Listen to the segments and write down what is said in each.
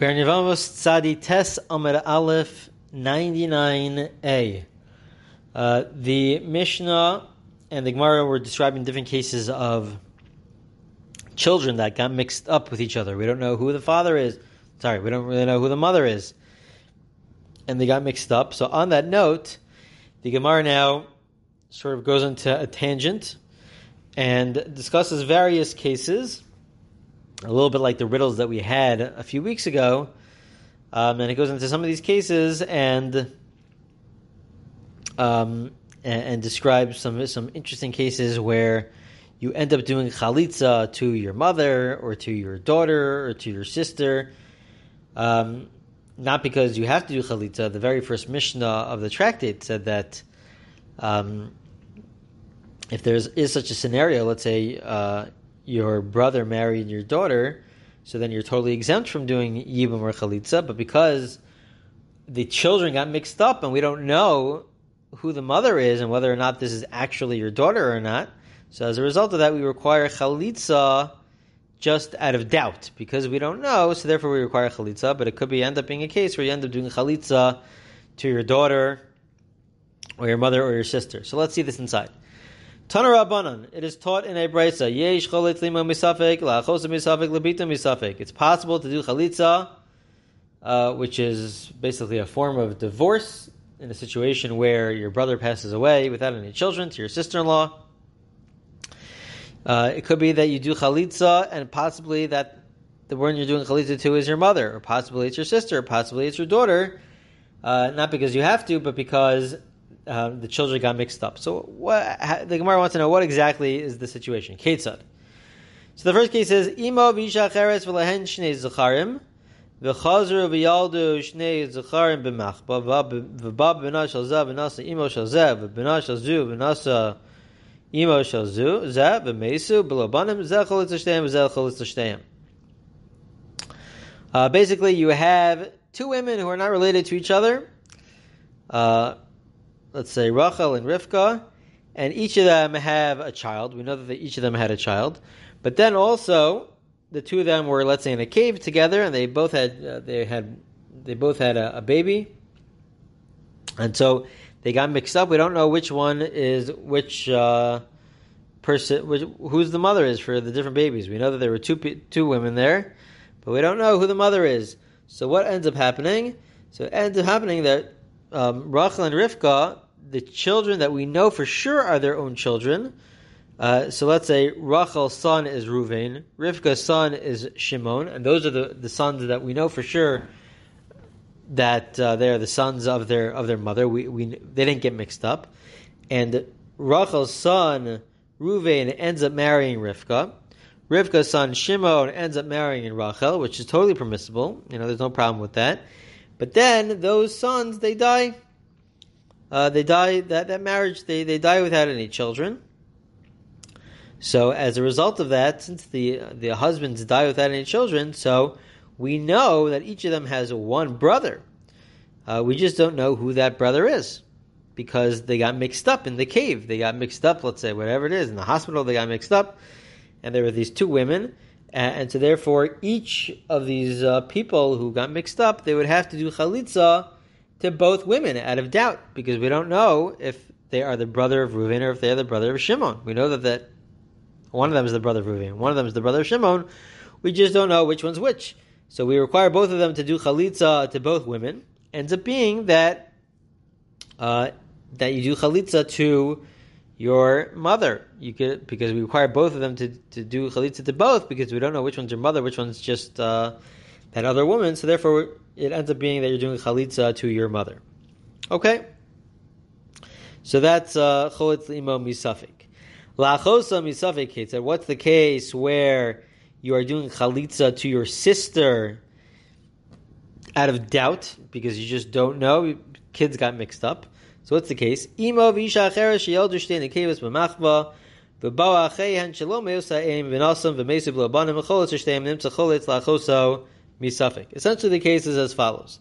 Bernivamos Tzadi Tes Amud Aleph 99a. Uh, the Mishnah and the Gemara were describing different cases of children that got mixed up with each other. We don't know who the father is. Sorry, we don't really know who the mother is. And they got mixed up. So on that note, the Gemara now sort of goes into a tangent and discusses various cases a little bit like the riddles that we had a few weeks ago. Um, and it goes into some of these cases and um, and, and, describes some some interesting cases where you end up doing chalitza to your mother or to your daughter or to your sister. Um, not because you have to do chalitza. The very first Mishnah of the tractate said that um, if there is such a scenario, let's say uh, your brother married your daughter, so then you're totally exempt from doing yibum or chalitza. But because the children got mixed up and we don't know who the mother is and whether or not this is actually your daughter or not, so as a result of that, we require chalitza just out of doubt because we don't know. So therefore, we require chalitza. But it could be end up being a case where you end up doing chalitza to your daughter or your mother or your sister. So let's see this inside. Rabbanan, it is taught in a brisa. Yesh cholit lima misafek, la'achos misafek, labita misafek. It's possible to do chalitza, uh, which is basically a form of divorce in a situation where your brother passes away without any children to your sister-in-law. Uh, it could be that you do chalitza, and possibly that the one you're doing chalitza to is your mother, or possibly it's your sister, or possibly it's your daughter. Uh, not because you have to, but because um, the children got mixed up. So what, the Gemara wants to know what exactly is the situation. Ketzad. So the first case is Imo v'isha cheres v'lehen shnei zacharim v'chazru v'yaldu shnei zacharim b'machba v'bab b'na shal zeh v'nasa imo shal zeh v'b'na shal v'nasa imo shal zu zeh v'meisu b'lobanim zeh cholitz shteim zeh cholitz shteim. Uh, basically, you have two women who are not related to each other. Uh, let's say Rachel and Rivka, and each of them have a child. We know that each of them had a child, but then also the two of them were, let's say, in a cave together, and they both had uh, they had they both had a, a, baby, and so they got mixed up. We don't know which one is which uh, person, which, who's the mother is for the different babies. We know that there were two two women there, but we don't know who the mother is. So what ends up happening? So it ends up happening that um, Rachel and Rivka, the children that we know for sure are their own children. Uh, so let's say Rachel's son is Ruvain, Rivka's son is Shimon, and those are the, the sons that we know for sure that uh, they are the sons of their of their mother. We, we they didn't get mixed up, and Rachel's son Ruvain ends up marrying Rivka. Rivka's son Shimon ends up marrying Rachel, which is totally permissible. You know, there's no problem with that. But then those sons, they die. Uh, they die, that, that marriage, they, they die without any children. So as a result of that, since the, the husbands die without any children, so we know that each of them has one brother. Uh, we just don't know who that brother is because they got mixed up in the cave. They got mixed up, let's say, whatever it is, in the hospital, they got mixed up. And there were these two women and so therefore each of these uh, people who got mixed up, they would have to do chalitza to both women out of doubt, because we don't know if they are the brother of Reuven or if they are the brother of Shimon. We know that, that one of them is the brother of Reuven, one of them is the brother of Shimon. We just don't know which one's which. So we require both of them to do chalitza to both women. Ends up being that uh, that you do chalitza to your mother. You could because we require both of them to, to do chalitza to both because we don't know which one's your mother, which one's just uh, that other woman. So therefore, it ends up being that you're doing chalitza to your mother. Okay. So that's uh, cholitz imo misafik. Lachosa misafik said, what's the case where you are doing chalitza to your sister out of doubt because you just don't know? Kids got mixed up. So what's the case? Imo v'isha acheres sheyeldu shtein nekevus b'machva v'bao acheihen shalom meusa'im v'nasam v'mesu b'lobanim v'choletz shteim nimtza choletz lachoso misafik. Essentially, the case is as follows.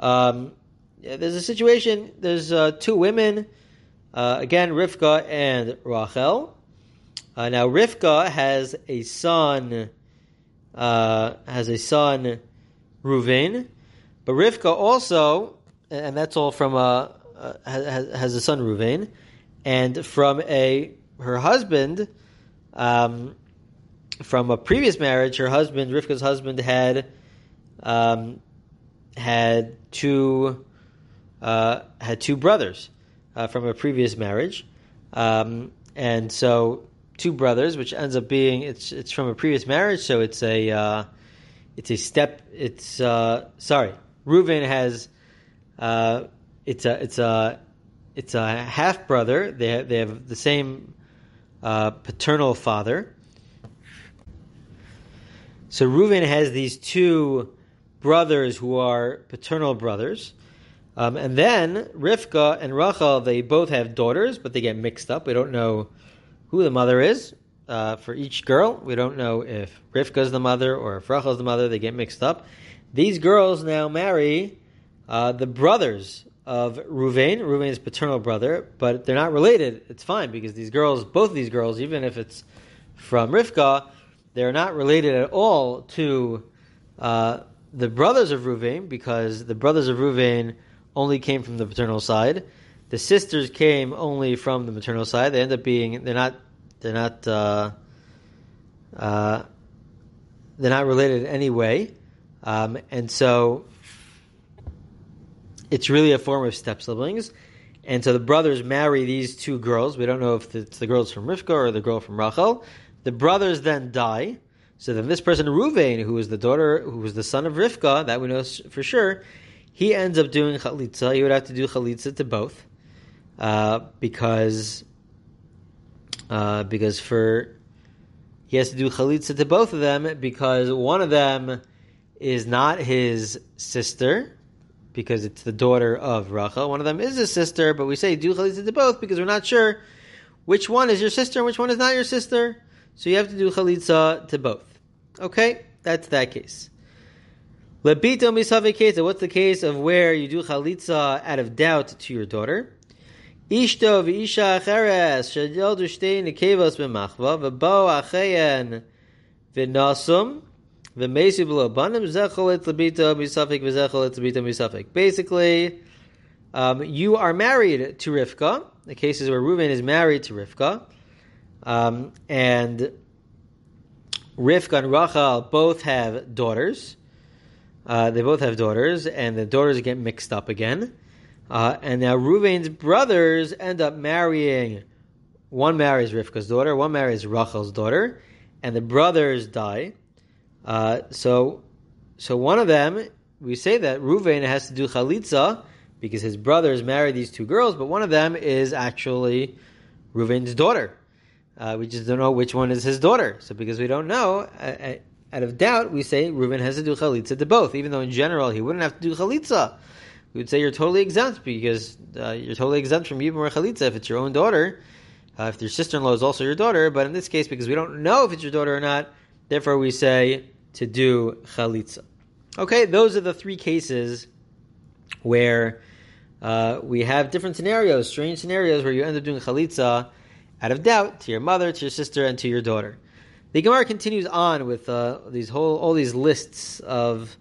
Um, there's a situation. There's uh, two women. Uh, again, Rivka and Rachel. Uh, now, Rivka has a son. Uh, has a son Ruvain, but Rivka also, and that's all from a uh, has, has a son Ruvain, and from a her husband, um, from a previous marriage, her husband Rivka's husband had um, had two uh, had two brothers uh, from a previous marriage, um, and so two brothers, which ends up being it's it's from a previous marriage, so it's a uh, it's a step. It's uh, sorry, Reuven has uh, it's a it's a it's a half brother. They have, they have the same uh, paternal father. So Reuven has these two brothers who are paternal brothers. Um, and then Rivka and Rachel, they both have daughters, but they get mixed up. We don't know who the mother is uh, for each girl. We don't know if Rivka is the mother or if Rachel is the mother. They get mixed up. These girls now marry uh, the brothers of Ruvain, Ruvain's paternal brother, but they're not related. It's fine because these girls, both these girls, even if it's from Rivka, they're not related at all to uh, the brothers of Ruvain because the brothers of Ruvain only came from the paternal side. The sisters came only from the maternal side. They end up being they're not they're not uh, uh, they're not related in any way, um, and so it's really a form of step siblings. And so the brothers marry these two girls. We don't know if it's the girls from Rivka or the girl from Rachel. The brothers then die. So then this person, Ruvain, who was the daughter, who was the son of Rivka, that we know for sure, he ends up doing chalitza. He would have to do chalitza to both. Uh, because uh, because for he has to do chalitza to both of them because one of them is not his sister because it's the daughter of Rachel. One of them is his sister, but we say do chalitza to both because we're not sure which one is your sister and which one is not your sister. So you have to do chalitza to both. Okay, that's that case. Lebito misavik What's the case of where you do chalitza out of doubt to your daughter? Ishto v'isha acheres sheyoldu shtei nekevos b'machva v'bo acheyen v'nasum Basically, um, you are married to Rivka. The cases where Reuven is married to Rivka, um, and Rivka and Rachel both have daughters. Uh, they both have daughters, and the daughters get mixed up again. Uh, and now Reuven's brothers end up marrying. One marries Rivka's daughter, one marries Rachel's daughter, and the brothers die. Uh, so, so one of them, we say that Reuven has to do chalitza because his brothers married these two girls, but one of them is actually Reuven's daughter. Uh, we just don't know which one is his daughter. So because we don't know, uh, uh, out of doubt, we say Reuven has to do chalitza to both, even though in general he wouldn't have to do chalitza we would say you're totally exempt because uh, you're totally exempt from Yibum or Chalitza if it's your own daughter, uh, if your sister-in-law is also your daughter. But in this case, because we don't know if it's your daughter or not, therefore we say to do Chalitza. Okay, those are the three cases where uh, we have different scenarios, strange scenarios where you end up doing Chalitza out of doubt to your mother, to your sister, and to your daughter. The Gemara continues on with uh, these whole all these lists of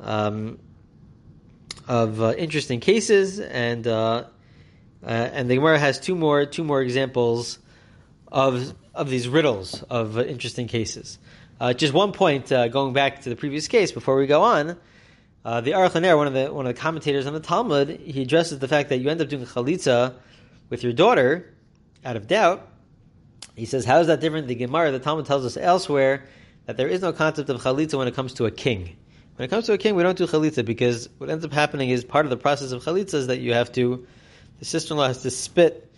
um, of uh, interesting cases, and uh, uh, and the Gemara has two more two more examples of of these riddles of uh, interesting cases. Uh, just one point, uh, going back to the previous case before we go on. the Aruch LaNer, one of the one of the commentators on the Talmud, he addresses the fact that you end up doing chalitza with your daughter out of doubt. He says, "How is that different?" The Gemara, the Talmud tells us elsewhere that there is no concept of chalitza when it comes to a king. When it comes to a king, we don't do chalitza because what ends up happening is part of the process of chalitza is that you have to, the sister-in-law has to spit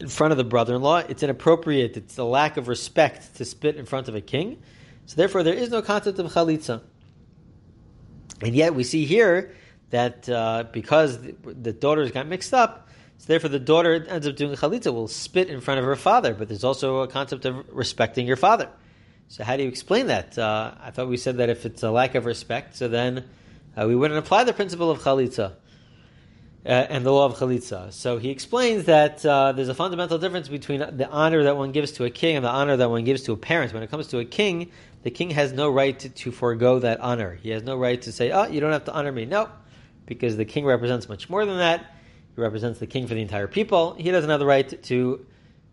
in front of the brother-in-law. It's inappropriate. It's a lack of respect to spit in front of a king. So therefore, there is no concept of chalitza. And yet we see here that uh, because the, the, daughters got mixed up, so therefore the daughter ends up doing chalitza, will spit in front of her father. But there's also a concept of respecting your father. So how do you explain that? Uh, I thought we said that if it's a lack of respect, so then uh, we wouldn't apply the principle of chalitza. Uh, and the law of chalitza. So he explains that uh, there's a fundamental difference between the honor that one gives to a king and the honor that one gives to a parent. When it comes to a king, the king has no right to, to forego that honor. He has no right to say, "Oh, you don't have to honor me." No, because the king represents much more than that. He represents the king for the entire people. He doesn't have the right to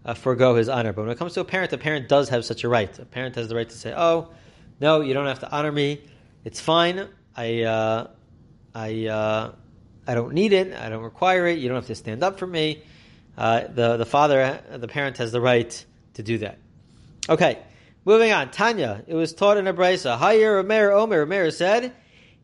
uh, forego his honor. But when it comes to a parent, a parent does have such a right. A parent has the right to say, "Oh, no, you don't have to honor me. It's fine. I, uh, I." Uh, I don't need it. I don't require it. You don't have to stand up for me. Uh, the the father, the parent, has the right to do that. Okay, moving on. Tanya, it was taught in a brisa. Omer Omer Omer said,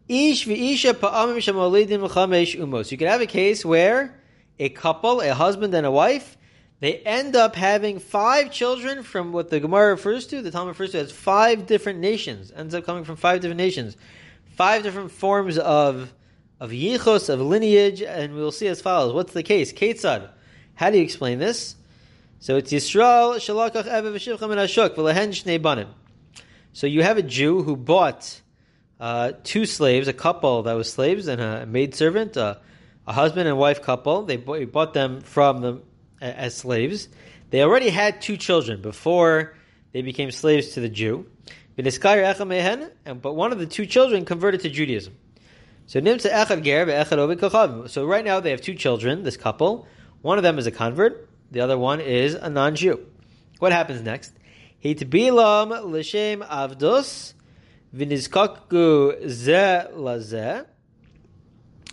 Ish v'isha pa'amim shemolidim chamesh umos. You could have a case where a couple, a husband and a wife, they end up having five children from what the Gemara refers to, the Talmud refers to as five different nations. Ends up coming from five different nations, five different forms of of yichos, of lineage, and we'll see as follows. What's the case? Ketzad. How do you explain this? So it's Yisrael shalakach evev v'shivcham and ashuk v'lehen shnei banim. So you have a Jew who bought uh, two slaves, a couple that was slaves and a maidservant, uh, a husband and wife couple. They bought them from them as slaves. They already had two children before they became slaves to the Jew. But one of the two children converted to Judaism. So echad ger. So right now they have two children, this couple. One of them is a convert, the other one is a non-Jew. What happens next? Hitbilam l'shem avdus v'nizkakgu ze lazeh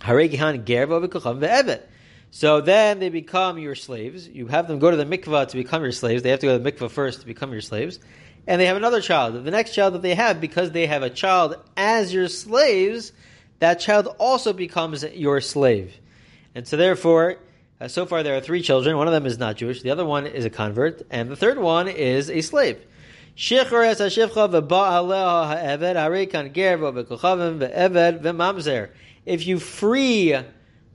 haregihan ger ve'ovid. So then they become your slaves. You have them go to the mikvah to become your slaves. They have to go to the mikvah first to become your slaves. And they have another child. The next child that they have, because they have a child as your slaves, that child also becomes your slave. And so therefore, uh, so far there are three children. One of them is not Jewish. The other one is a convert. And the third one is a slave. If you free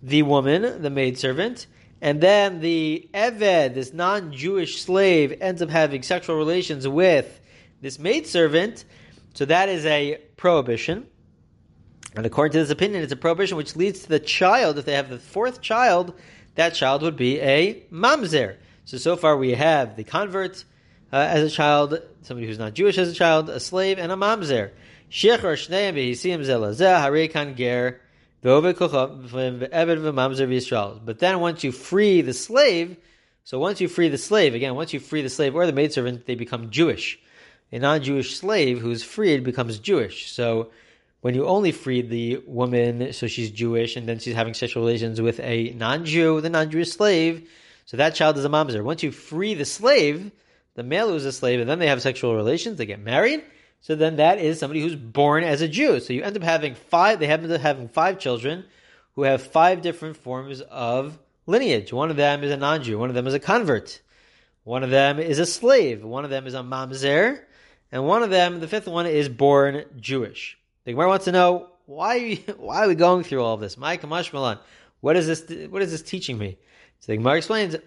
the woman, the maidservant, and then the Eved, this non-Jewish slave, ends up having sexual relations with this maidservant, so that is a prohibition. And according to this opinion, it's a prohibition which leads to the child, if they have the fourth child, that child would be a mamzer. So, so far we have the convert uh, as a child, somebody who's not Jewish as a child, a slave, and a mamzer. Shneim behisim zelazeh ger but then once you free the slave, so once you free the slave, again, once you free the slave or the maidservant, they become Jewish. A non-Jewish slave who's freed becomes Jewish. So when you only free the woman, so she's Jewish, and then she's having sexual relations with a non-Jew, the non-Jewish slave, so that child is a mamzer. Once you free the slave, the male who's a slave, and then they have sexual relations, they get married, so then that is somebody who's born as a Jew. So you end up having five, they happen to having five children who have five different forms of lineage. One of them is a non-Jew, one of them is a convert, one of them is a slave, one of them is a mamzer, and one of them, the fifth one, is born Jewish. The Gemara wants to know why why are we going through all of this? Kamashmalan. What is this? What is this teaching me? So the Gemara explains that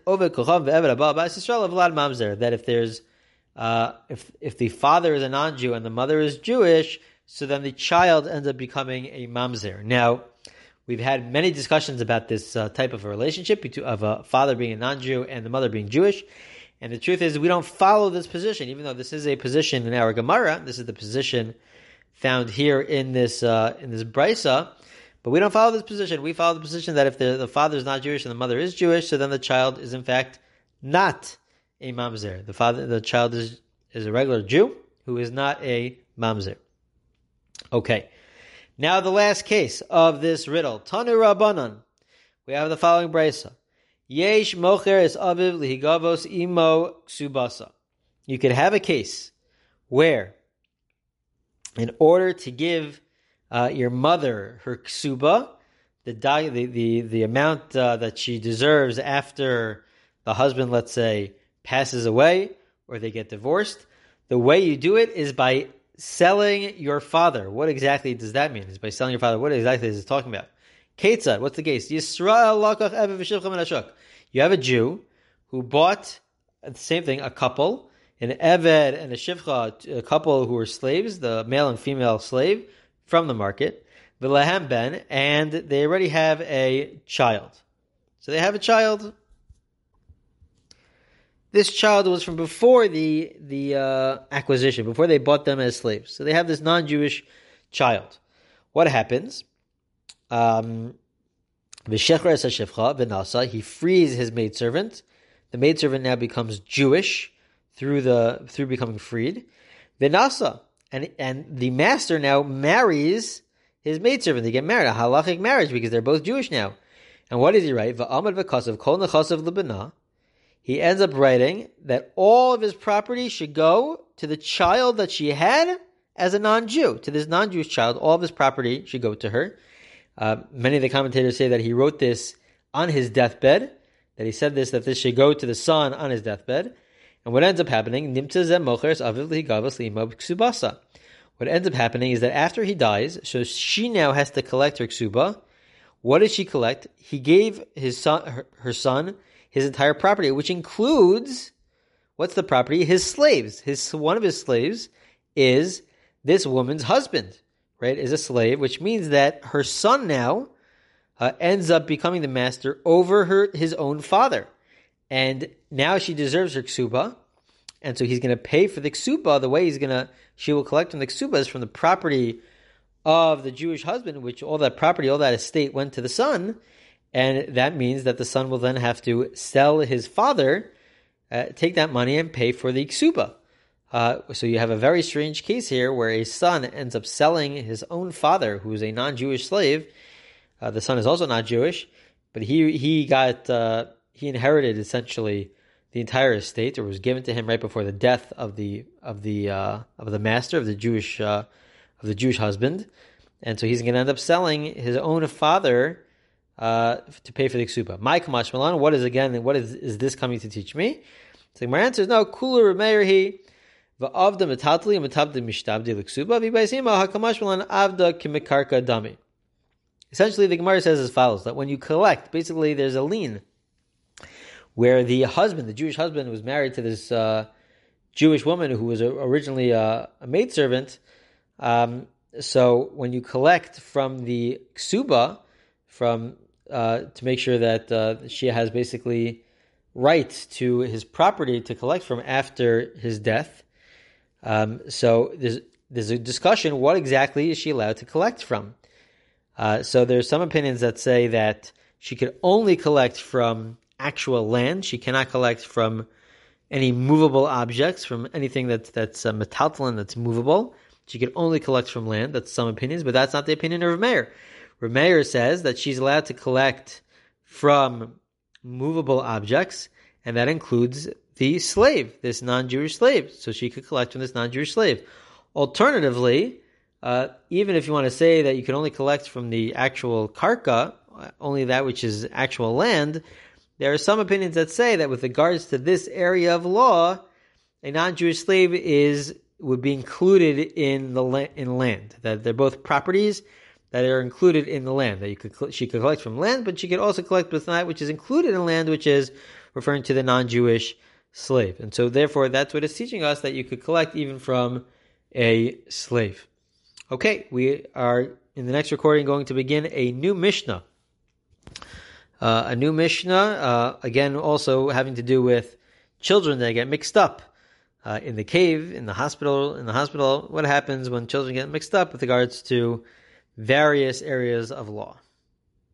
if there's uh, if if the father is a non-Jew and the mother is Jewish, so then the child ends up becoming a mamzer. Now, we've had many discussions about this uh, type of a relationship of a father being a non-Jew and the mother being Jewish. And the truth is, we don't follow this position, even though this is a position in our Gemara. This is the position found here in this uh, in this brisa. But we don't follow this position. We follow the position that if the, the father is not Jewish and the mother is Jewish, so then the child is in fact not a mamzer. The father, the child is is a regular Jew who is not a mamzer. Okay. Now the last case of this riddle. Tanu Rabbanan. We have the following brisa. Yesh mocher is aviv lihigavos imo subasa. You could have a case where in order to give uh, your mother her ksuba, the, the, the, the amount uh, that she deserves after the husband, let's say, passes away or they get divorced, the way you do it is by selling your father. What exactly does that mean? Is by selling your father. What exactly is it talking about? Ketzad, what's the case? You have a Jew who bought the same thing, a couple, an Eved and a Shivcha, a couple who were slaves, the male and female slave, from the market. Vilahem ben, and they already have a child. So they have a child. This child was from before the the uh, acquisition, before they bought them as slaves. So they have this non-Jewish child. What happens? Um, he frees his maidservant. The maidservant now becomes Jewish through the through becoming freed. Vinasa, and and the master now marries his maidservant. They get married, a halachic marriage because they're both Jewish now. And what does he write? Va'amad v'kasav kol nechasav lebana. He ends up writing that all of his property should go to the child that she had as a non-Jew. To this non-Jewish child, all of his property should go to her. Uh, many of the commentators say that he wrote this on his deathbed, that he said this, that this should go to the son on his deathbed. And what ends up happening, Nimta Zem Avivaslimab Ksubasa. what ends up happening is that after he dies, so she now has to collect her ksuba. What does she collect? He gave his son, her, her son, his entire property, which includes what's the property? His slaves. His one of his slaves is this woman's husband right, is a slave, which means that her son now uh, ends up becoming the master over her his own father, and now she deserves her ksuba, and so he's going to pay for the ksuba. The way he's going to she will collect from the ksuba is from the property of the Jewish husband, which all that property, all that estate went to the son, and that means that the son will then have to sell his father, uh, take that money and pay for the ksuba. Uh, so you have a very strange case here where a son ends up selling his own father, who is a non-Jewish slave. Uh, the son is also not Jewish, but he he got uh, he inherited essentially the entire estate, or was given to him right before the death of the of the uh, of the master of the Jewish uh, of the Jewish husband, and so he's going to end up selling his own father uh, to pay for the ksuba. My kamash Milan, what is again? What is is this coming to teach me? So my answer is no. Cooler Meir he Va'avda metatli metabda mishtabdi l'ksuba v'baisima hakamash malan avda kimikarka dami. Essentially, the Gemara says as follows: that when you collect, basically, there's a lien where the husband, the Jewish husband, was married to this uh, Jewish woman who was originally a, a maidservant. Um, so when you collect from the ksuba, from uh, to make sure that uh, she has basically right to his property to collect from after his death, um, so there's there's a discussion: what exactly is she allowed to collect from? Uh, so there's some opinions that say that she could only collect from actual land. She cannot collect from any movable objects, from anything that's that's uh, metaltalin that's movable. She could only collect from land. That's some opinions, but that's not the opinion of Meir. Meir says that she's allowed to collect from movable objects, and that includes the slave, this non-Jewish slave, so she could collect from this non-Jewish slave. Alternatively, uh, even if you want to say that you can only collect from the actual karka, only that which is actual land, there are some opinions that say that with regards to this area of law, a non-Jewish slave is would be included in the in land. That they're both properties that are included in the land. That you could she could collect from land, but she could also collect with that which is included in land, which is referring to the non-Jewish slave. And so therefore that's what it's teaching us that you could collect even from a slave. Okay, we are in the next recording going to begin a new Mishnah. Uh, a new Mishnah, uh, again, also having to do with children that get mixed up uh, in the cave, in the hospital. In the hospital, what happens when children get mixed up with regards to various areas of law?